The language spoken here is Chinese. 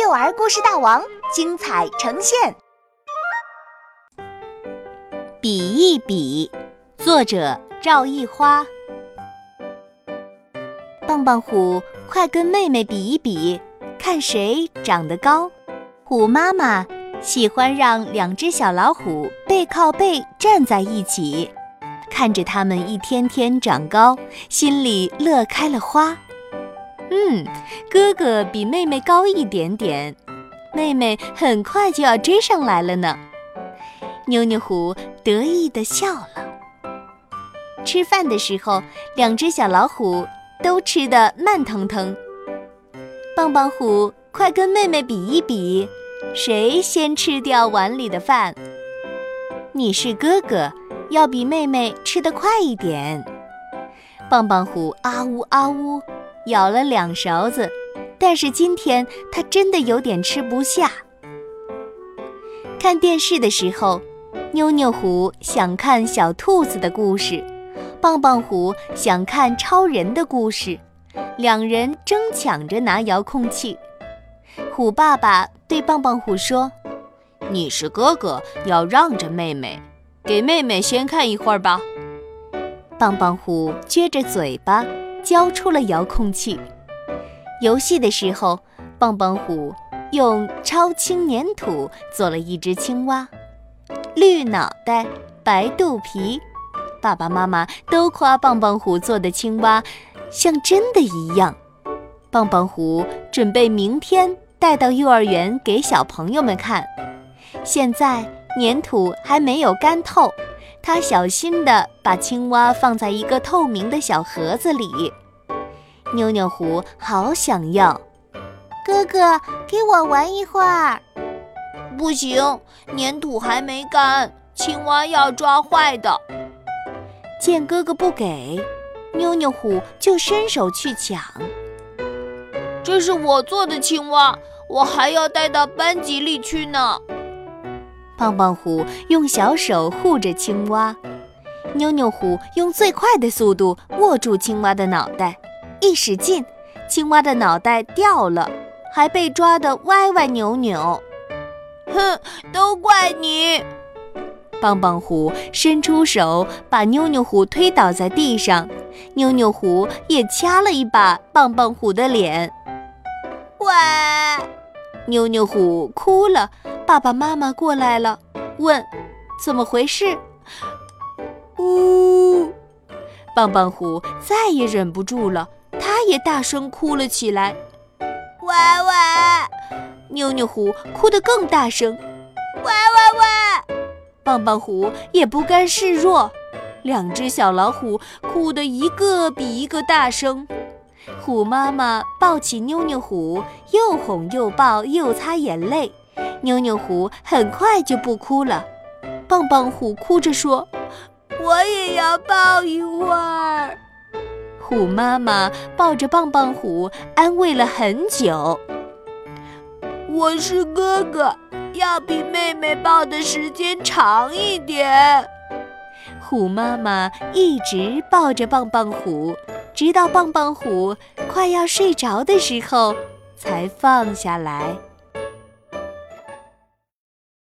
幼儿故事大王精彩呈现。比一比，作者赵一花。棒棒虎，快跟妹妹比一比，看谁长得高。虎妈妈喜欢让两只小老虎背靠背站在一起，看着它们一天天长高，心里乐开了花。嗯，哥哥比妹妹高一点点，妹妹很快就要追上来了呢。妞妞虎得意地笑了。吃饭的时候，两只小老虎都吃得慢腾腾。棒棒虎，快跟妹妹比一比，谁先吃掉碗里的饭？你是哥哥，要比妹妹吃得快一点。棒棒虎啊呜啊呜。舀了两勺子，但是今天他真的有点吃不下。看电视的时候，妞妞虎想看小兔子的故事，棒棒虎想看超人的故事，两人争抢着拿遥控器。虎爸爸对棒棒虎说：“你是哥哥，要让着妹妹，给妹妹先看一会儿吧。”棒棒虎撅着嘴巴。交出了遥控器。游戏的时候，棒棒虎用超轻粘土做了一只青蛙，绿脑袋，白肚皮。爸爸妈妈都夸棒棒虎做的青蛙像真的一样。棒棒虎准备明天带到幼儿园给小朋友们看。现在粘土还没有干透。他小心地把青蛙放在一个透明的小盒子里。妞妞虎好想要，哥哥给我玩一会儿。不行，粘土还没干，青蛙要抓坏的。见哥哥不给，妞妞虎就伸手去抢。这是我做的青蛙，我还要带到班级里去呢。棒棒虎用小手护着青蛙，妞妞虎用最快的速度握住青蛙的脑袋，一使劲，青蛙的脑袋掉了，还被抓得歪歪扭扭。哼，都怪你！棒棒虎伸出手把妞妞虎推倒在地上，妞妞虎也掐了一把棒棒虎的脸。喂！妞妞虎哭了，爸爸妈妈过来了，问：“怎么回事？”呜！棒棒虎再也忍不住了，他也大声哭了起来。喂喂！妞妞虎哭得更大声。喂喂喂！棒棒虎也不甘示弱，两只小老虎哭得一个比一个大声。虎妈妈抱起妞妞虎，又哄又抱又擦眼泪，妞妞虎很快就不哭了。棒棒虎哭着说：“我也要抱一会儿。”虎妈妈抱着棒棒虎安慰了很久：“我是哥哥，要比妹妹抱的时间长一点。”虎妈妈一直抱着棒棒虎。直到棒棒虎快要睡着的时候，才放下来。